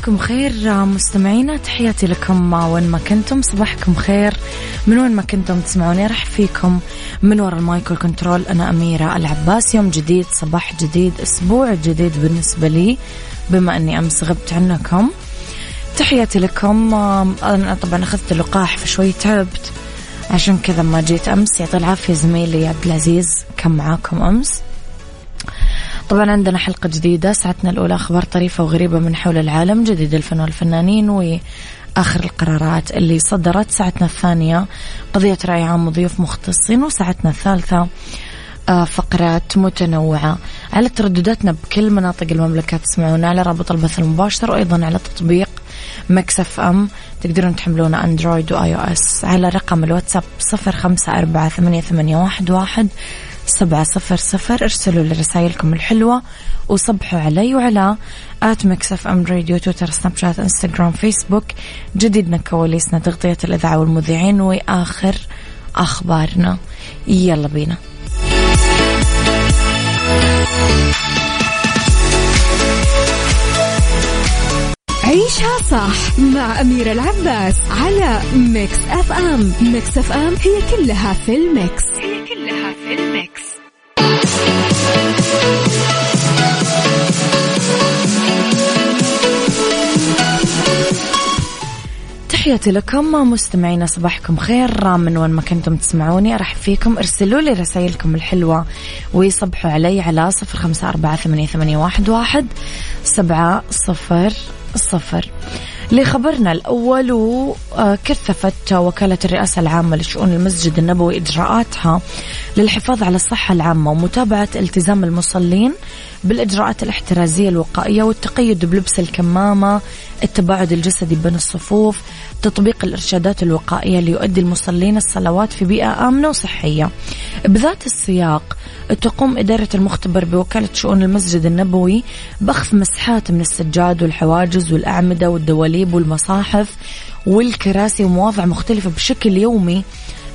صباحكم خير مستمعينا تحياتي لكم وين ما كنتم. صباحكم خير. من وين ما كنتم تسمعوني أرحب فيكم من وراء ال micro control أنا أميرة العباس. يوم جديد صباح جديد أسبوع جديد بالنسبة لي بما أني أمس غبت عنكم. تحياتي لكم. أنا طبعا أخذت اللقاح فشوي تعبت عشان كذا ما جيت أمس. يعطي العافية زميلي عبد العزيز كم معاكم أمس. طبعا عندنا حلقة جديدة ساعتنا الأولى أخبار طريفة وغريبة من حول العالم جديد الفن والفنانين وآخر القرارات اللي صدرت. ساعتنا الثانية قضية رأي عام وضيوف مختصين وساعتنا الثالثة آه، فقرات متنوعة. على تردداتنا بكل مناطق المملكة تسمعونا على رابط البث المباشر وأيضا على تطبيق Mix FM. تقدرون تحملونه Android و iOS على رقم الواتساب صفر خمسة أربعة ثمانية, واحد. سبعة صفر صفر. ارسلوا لي رسائلكم الحلوة وصبحوا علي وعلى at Mix FM Radio تويتر سناب شات انستغرام فيسبوك. جديدنا كواليسنا تغطية الإذاعة والمذيعين وآخر أخبارنا. يلا بينا. عيشها صح مع أميرة العباس على Mix FM. Mix FM هي كلها في ال mix. هي كلها تحياتي لكم مستمعينا صباحكم خير. من وين ما كنتم تسمعوني أرحب فيكم. ارسلوا لي رسائلكم الحلوة ويصبحوا علي على صفر خمسة أربعة ثمانية واحد سبعة صفر صفر. لخبرنا الأول وكثفت وكالة الرئاسة العامة لشؤون المسجد النبوي إجراءاتها للحفاظ على الصحة العامة ومتابعة التزام المصلين بالإجراءات الاحترازية الوقائية والتقيد بلبس الكمامة التباعد الجسدي بين الصفوف تطبيق الإرشادات الوقائية ليؤدي المصلين الصلوات في بيئة آمنة وصحية. بذات السياق تقوم إدارة المختبر بوكالة شؤون المسجد النبوي بأخذ مسحات من السجاد والحواجز والأعمدة والدواليب والمصاحف والكراسي ومواضع مختلفة بشكل يومي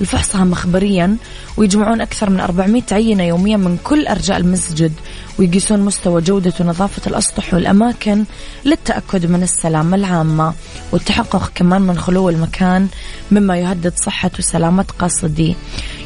لفحصها مخبريا ويجمعون أكثر من 400 عينة يوميا من كل أرجاء المسجد ويقيسون مستوى جودة ونظافة الأسطح والأماكن للتأكد من السلامة العامة والتحقق كمان من خلو المكان مما يهدد صحة وسلامة قاصدي.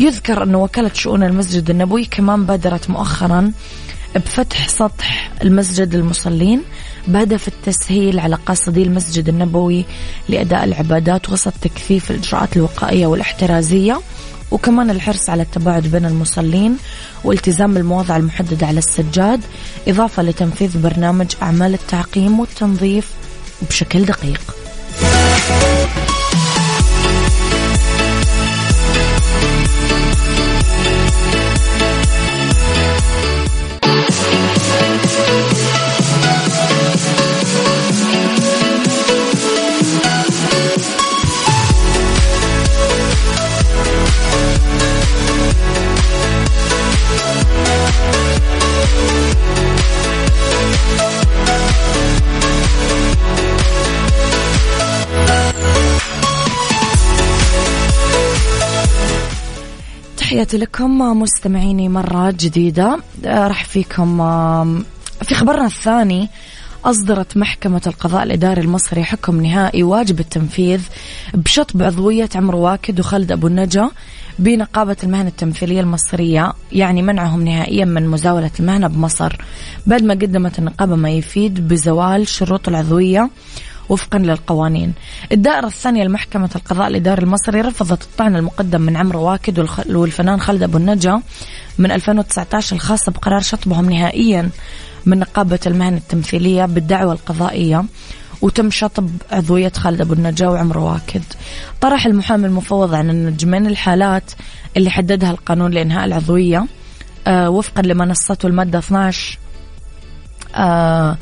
يذكر أن وكالة شؤون المسجد النبوي كمان بادرت مؤخرا بفتح سطح المسجد للمصلين بهدف التسهيل على قاصدي المسجد النبوي لأداء العبادات وسط تكثيف الإجراءات الوقائية والاحترازية وكمان الحرص على التباعد بين المصلين والتزام المواضع المحددة على السجاد إضافة لتنفيذ برنامج أعمال التعقيم والتنظيف بشكل دقيق. تحياتي لكم مستمعيني مرة جديدة. آه، راح فيكم في خبرنا الثاني. أصدرت محكمة القضاء الإداري المصري حكم نهائي واجب التنفيذ بشطب عضوية عمرو واكد وخالد أبو النجا بنقابة المهنة التمثيلية المصرية يعني منعهم نهائيا من مزاولة المهنة بمصر. بعد ما قدمت النقابة ما يفيد بزوال شروط العضوية وفقا للقوانين. الدائرة الثانية لمحكمة القضاء الإداري المصري رفضت الطعن المقدم من عمرو واكد والفنان خالد أبو النجا من 2019 الخاصة بقرار شطبهم نهائيا من نقابة المهن التمثيلية بالدعوة القضائية وتم شطب عضوية خالد أبو النجا وعمر واكد. طرح المحامي المفوض عن النجمين الحالات اللي حددها القانون لإنهاء العضوية آه وفقا لما نصته المادة 12 آه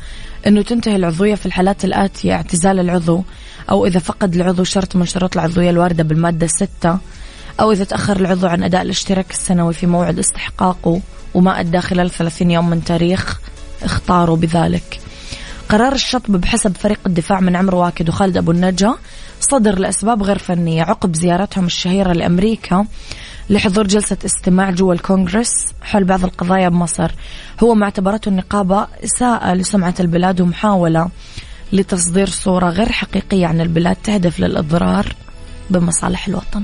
أنه تنتهي العضوية في الحالات الآتية اعتزال العضو أو إذا فقد العضو شرط من شروط العضوية الواردة بالمادة 6 أو إذا تأخر العضو عن أداء الاشتراك السنوي في موعد استحقاقه وما أدى خلال 30 يوم من تاريخ اختاروا بذلك. قرار الشطب بحسب فريق الدفاع من عمرو واكد وخالد أبو النجا صدر لأسباب غير فنية عقب زيارتهم الشهيرة لأمريكا لحضور جلسة استماع جوا الكونغرس حول بعض القضايا بمصر. هو ما اعتبرته النقابة إساءة لسمعة البلاد ومحاولة لتصدير صورة غير حقيقية عن البلاد تهدف للإضرار بمصالح الوطن.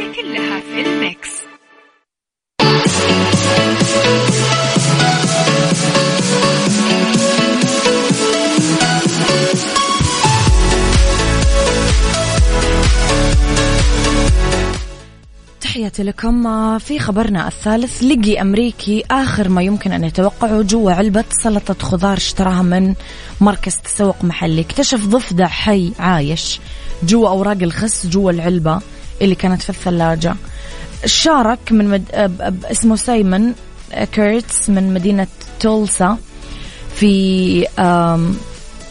تحياتي لكم في خبرنا الثالث لقي أمريكي آخر ما يمكن أن يتوقعه جوا علبة سلطة خضار اشتراها من مركز تسوق محلي. اكتشف ضفدع حي عايش جوا أوراق الخس جوا العلبة اللي كانت في الثلاجة. شارك من مد... اسمه سايمون كيرتس من مدينة تولسا في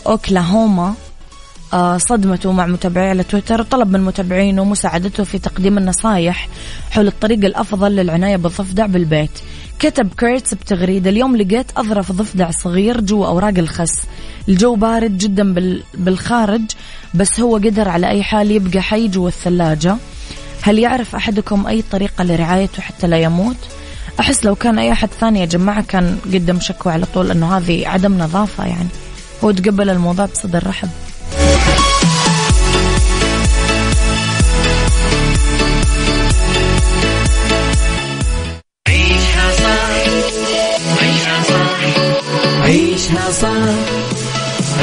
أوكلاهوما. آه، صدمته مع متابعيه على تويتر وطلب من متابعينه مساعدته في تقديم النصائح حول الطريق الأفضل للعناية بالضفدع بالبيت. كتب كيرتس بتغريدة اليوم لقيت أظرف ضفدع صغير جوا أوراق الخس. الجو بارد جدا بالخارج بس هو قدر على أي حال يبقى حي جوا الثلاجة. هل يعرف أحدكم أي طريقة لرعايته حتى لا يموت؟ أحس لو كان أي أحد ثاني يا جماعة كان قدم شكوى على طول أنه هذه عدم نظافة يعني. هو تقبل الموضوع بصدر رحب.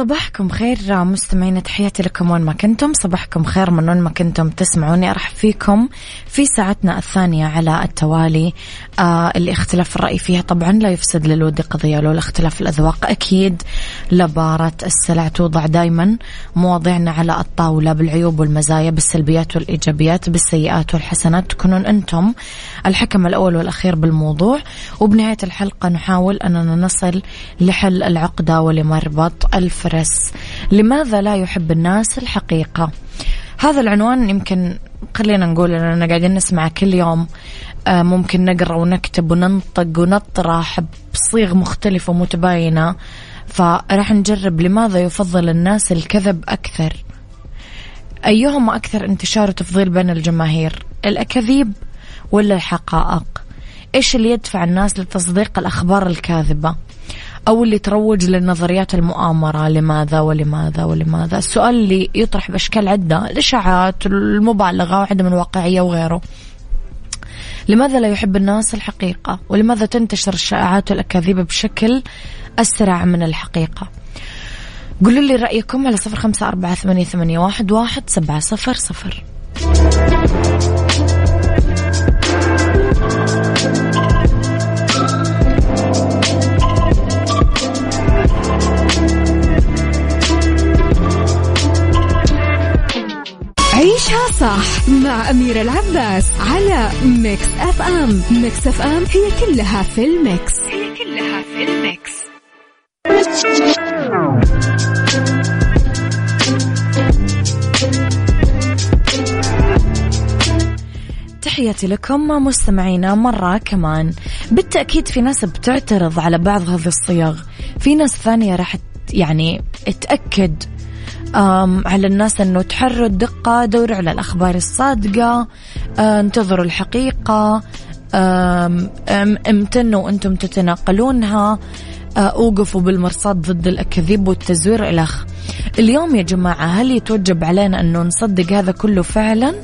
صباحكم خير مستمعين تحياتي لكم وين ما كنتم. صباحكم خير من وين ما كنتم تسمعوني. أرحب فيكم في ساعتنا الثانية على التوالي. آه اللي اختلاف الرأي فيها طبعا لا يفسد للود قضية لولا اختلاف الأذواق. أكيد لبارة السلع توضع دايما مواضيعنا على الطاولة بالعيوب والمزايا بالسلبيات والإيجابيات بالسيئات والحسنات. تكونون أنتم الحكم الأول والأخير بالموضوع. وبنهاية الحلقة نحاول أننا نصل لحل العقدة ولمربط الف الفرس لماذا لا يحب الناس الحقيقة؟ هذا العنوان يمكن خلينا نقول أننا قاعدين نسمع كل يوم. آه، ممكن نقرأ ونكتب وننطق ونطرح بصيغ مختلفة ومتباينة. فراح نجرب لماذا يفضل الناس الكذب أكثر؟ أيهما أكثر انتشار وتفضيل بين الجماهير؟ الأكاذيب ولا الحقائق؟ إيش اللي يدفع الناس لتصديق الأخبار الكاذبة؟ أو اللي تروج للنظريات المؤامرة لماذا ولماذا ولماذا؟ السؤال اللي يطرح بأشكال عدة الإشاعات المبالغة وعدم الواقعية وغيره. لماذا لا يحب الناس الحقيقة؟ ولماذا تنتشر الشائعات والأكاذيب بشكل أسرع من الحقيقة؟ قولوا لي رأيكم على صفر خمسة أربعة ثمانية, ثمانية واحد, واحد سبعة صفر صفر. صح مع أميرة العباس على Mix FM. Mix FM هي كلها في ال mix. هي كلها في ال mix. تحياتي لكم مستمعينا مرة كمان. بالتأكيد في ناس بتعترض على بعض هذه الصيغ في ناس ثانية راح يعني تأكد على الناس أنه تحروا الدقة دوروا على الأخبار الصادقة انتظروا الحقيقة امتنوا أنتم تتناقلونها أوقفوا بالمرصاد ضد الأكاذيب والتزوير إلخ اليوم يا جماعة هل يتوجب علينا أنه نصدق هذا كله فعلا؟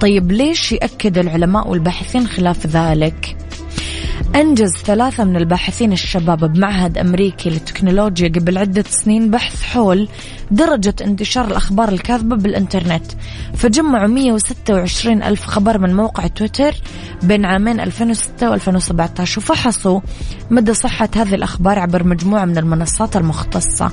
طيب ليش يأكد العلماء والباحثين خلاف ذلك؟ أنجز ثلاثة من الباحثين الشباب بمعهد أمريكي للتكنولوجيا قبل عدة سنين بحث حول درجة انتشار الأخبار الكاذبة بالإنترنت. فجمعوا 126 ألف خبر من موقع تويتر بين عامين 2006 و2017 وفحصوا مدى صحة هذه الأخبار عبر مجموعة من المنصات المختصة.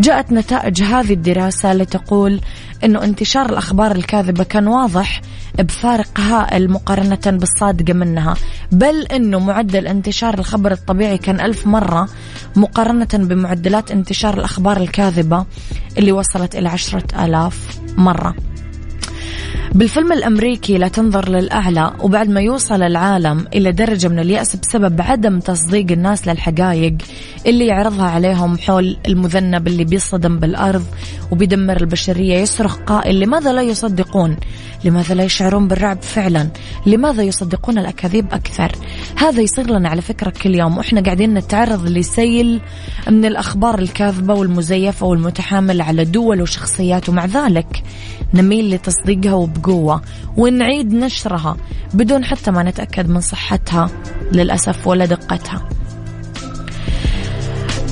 جاءت نتائج هذه الدراسة لتقول أنه انتشار الأخبار الكاذبة كان واضح بفارق هائل مقارنة بالصادقة منها. بل أنه معدل انتشار الخبر الطبيعي كان ألف مرة مقارنة بمعدلات انتشار الأخبار الكاذبة اللي وصلت إلى عشرة آلاف مرة. بالفيلم الأمريكي لا تنظر للأعلى وبعد ما يوصل العالم إلى درجة من اليأس بسبب عدم تصديق الناس للحقائق اللي يعرضها عليهم حول المذنب اللي بيصطدم بالأرض وبيدمر البشرية يصرخ قائل لماذا لا يصدقون؟ لماذا لا يشعرون بالرعب فعلا؟ لماذا يصدقون الأكاذيب أكثر؟ هذا يصير لنا على فكرة كل يوم وإحنا قاعدين نتعرض لسيل من الأخبار الكاذبة والمزيفة والمتحاملة على دول وشخصيات ومع ذلك نميل لتصديقها وبقوة ونعيد نشرها بدون حتى ما نتأكد من صحتها للأسف ولا دقتها.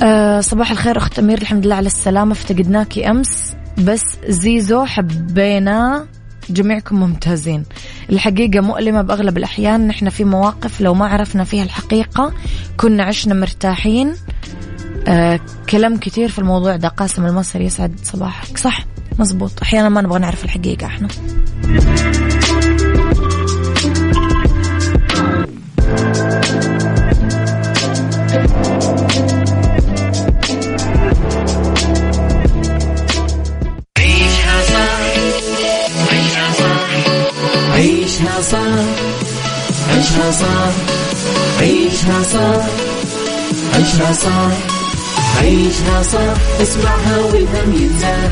أه صباح الخير أخت أمير الحمد لله على السلامة. افتقدناكي أمس بس زيزو حبينا جميعكم ممتازين. الحقيقة مؤلمة بأغلب الأحيان نحن في مواقف لو ما عرفنا فيها الحقيقة كنا عشنا مرتاحين. آه كلام كثير في الموضوع ده. قاسم المصري يسعد صباحك صح؟ مزبوط أحيانا ما نبغى نعرف الحقيقة إحنا. عيشها صح عيشها صح عيشها صح عيشها صح عيشها صح عيشها صح عيشها صح اسمعها والهم ينزاح.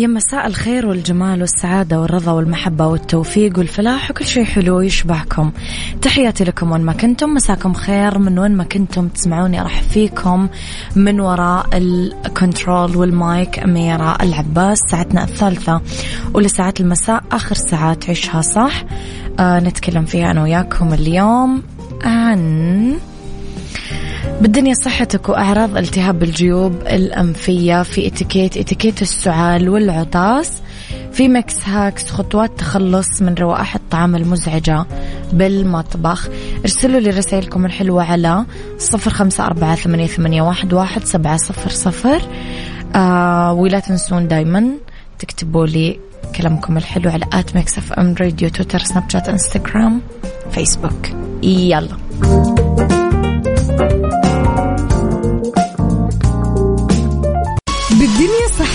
يا مساء الخير والجمال والسعادة والرضا والمحبة والتوفيق والفلاح وكل شيء حلو يشبهكم تحياتي لكم وين ما كنتم. مساكم خير من وين ما كنتم تسمعوني راح فيكم من وراء الكنترول والمايك أميرة العباس ساعتنا الثالثة. ولساعات المساء آخر ساعات عيشها صح. آه نتكلم فيها أنا وياكم اليوم عن بالدنيا صحتك وأعراض التهاب الجيوب الأنفية في إتيكيت إتيكيت السعال والعطاس في ميكس hacks خطوات تخلص من روائح الطعام المزعجة بالمطبخ. ارسلوا لي رسائلكم الحلوة على صفر خمسة أربعة ثمانية واحد سبعة صفر صفر. آه ولا تنسون دايما تكتبوا لي كلامكم الحلو على at ميكس إف إم راديو تويتر سناب شات إنستغرام فيسبوك. يلا.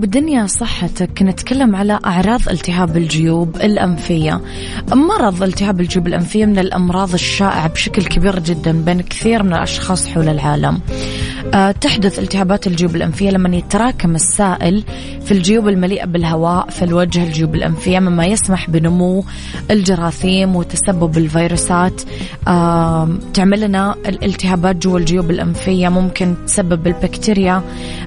لأنه بالدنيا صحتك. نتكلم على أعراض التهاب الجيوب الأنفية. مرض التهاب الجيوب الأنفية من الأمراض الشائعة بشكل كبير جدا بين كثير من الأشخاص حول العالم. أه تحدث التهابات الجيوب الأنفية لما يتراكم السائل في الجيوب المليئة بالهواء في الوجه الجيوب الأنفية مما يسمح بنمو الجراثيم وتسبب الفيروسات. تعمل لنا الالتهابات جوا الجيوب الأنفية ممكن تسبب البكتيريا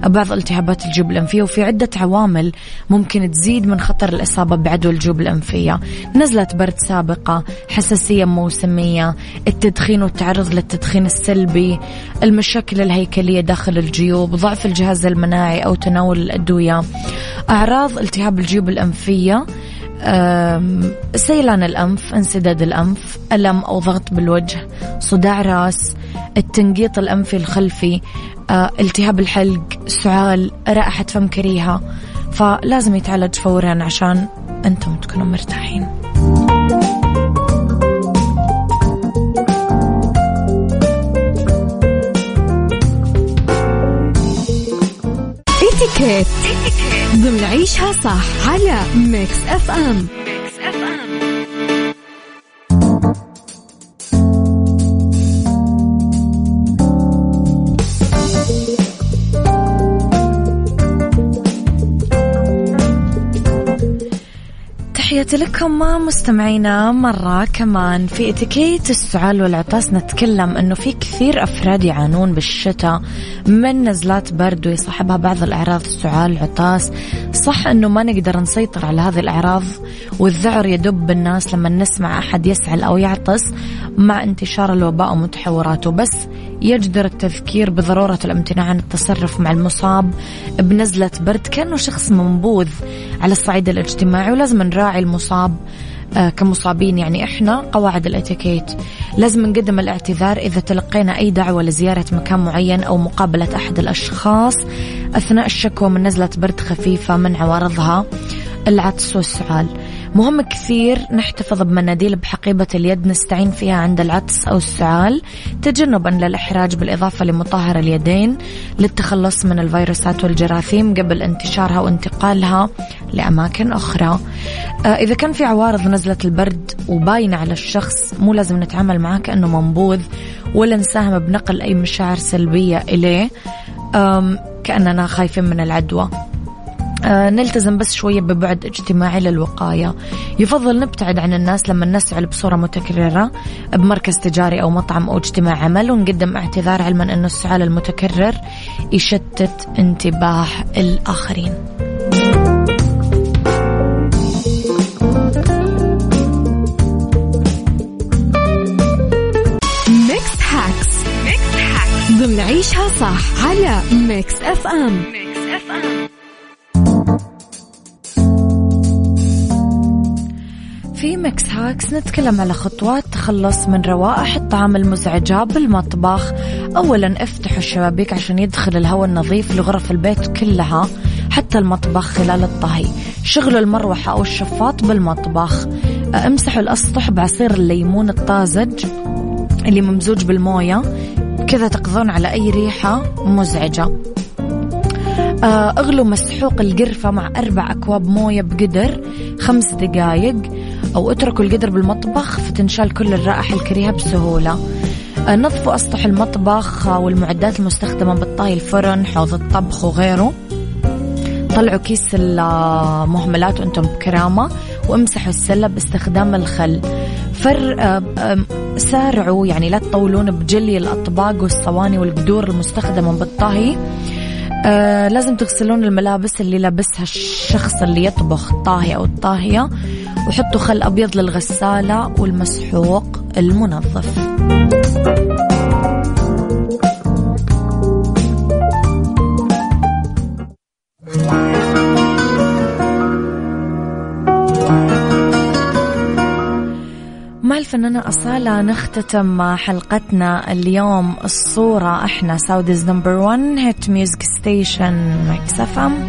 بعض التهابات الجيوب الأنفية وفي عدة عوامل ممكن تزيد من خطر الإصابة بعدوى الجيوب الأنفية. نزلة برد سابقة حساسية موسمية التدخين والتعرض للتدخين السلبي المشاكل الهيكلية داخل الجيوب ضعف الجهاز المناعي أو تناول الأدوية. أعراض التهاب الجيوب الأنفية سيلان الأنف انسداد الأنف ألم أو ضغط بالوجه صداع راس التنقيط الأنفي الخلفي آه، التهاب الحلق سعال رائحة فم كريهة. فلازم يتعالج فورا عشان أنتم تكونوا مرتاحين. اتيكيت ضمن عيشها صح على ميكس اف ام تحياتي لكم مستمعينا مرة كمان. في اتيكيت السعال والعطاس نتكلم إنه في كثير أفراد يعانون بالشتاء من نزلات برد ويصاحبها بعض الأعراض السعال عطاس. صح إنه ما نقدر نسيطر على هذه الأعراض والذعر يدب بالناس لما نسمع أحد يسعل أو يعطس مع انتشار الوباء ومتحوراته. بس يجدر التذكير بضرورة الامتناع عن التصرف مع المصاب بنزلة برد كأنه شخص منبوذ على الصعيد الاجتماعي ولازم نراعي المصاب آه، كمصابين. يعني إحنا قواعد الاتيكيت. لازم نقدم الاعتذار إذا تلقينا أي دعوة لزيارة مكان معين أو مقابلة أحد الأشخاص. أثناء الشكوى من نزلة برد خفيفه من عوارضها العطس والسعال. مهم كثير نحتفظ بمناديل بحقيبة اليد نستعين فيها عند العطس أو السعال تجنبا للإحراج بالإضافة لمطهر اليدين للتخلص من الفيروسات والجراثيم قبل انتشارها وانتقالها لأماكن أخرى. آه، إذا كان في عوارض نزلة البرد وباينة على الشخص مو لازم نتعامل معاه كأنه منبوذ ولا نساهم بنقل أي مشاعر سلبية إليه كأننا خايفين من العدوى. نلتزم بس شوية ببعد اجتماعي للوقاية. يفضل نبتعد عن الناس لما نسعل بصورة متكررة بمركز تجاري أو مطعم أو اجتماع عمل ونقدم اعتذار علما أن السعال المتكرر يشتت انتباه الآخرين. ميكس hacks ضمن عيشها صح على ميكس اف ام ميكس اف ام في ميكس hacks. نتكلم على خطوات تخلص من روائح الطعام المزعجة بالمطبخ. أولا افتحوا الشبابيك عشان يدخل الهواء النظيف لغرف البيت كلها حتى المطبخ خلال الطهي. شغلوا المروحة أو الشفاط بالمطبخ. امسحوا الأسطح بعصير الليمون الطازج اللي ممزوج بالموية. كذا تقضون على أي ريحة مزعجة. اغلوا مسحوق القرفة مع أربع أكواب موية بقدر خمس دقايق. أو اتركوا القدر بالمطبخ فتنشال كل الرائحة الكريهة بسهولة. آه، نظفوا أسطح المطبخ والمعدات المستخدمة بالطهي الفرن حوض الطبخ وغيره. طلعوا كيس المهملات وأنتم بكرامة وامسحوا السلة باستخدام الخل. فر سارعوا يعني لا تطولون بجلي الأطباق والصواني والقدور المستخدمة بالطهي. آه لازم تغسلون الملابس اللي لابسها الشخص اللي يطبخ الطاهي أو الطاهية. وحطوا خل أبيض للغسالة والمسحوق المنظف. مع الفنانة أصالة نختتم حلقتنا اليوم. الصورة إحنا Saudi's number 1 hit music station ميكس أف أم